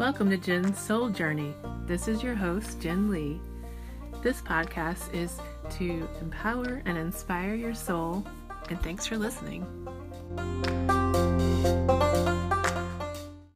Welcome to Jen's Soul Journey. This is your host, Jen Lee. This podcast is to empower and inspire your soul, and thanks for listening.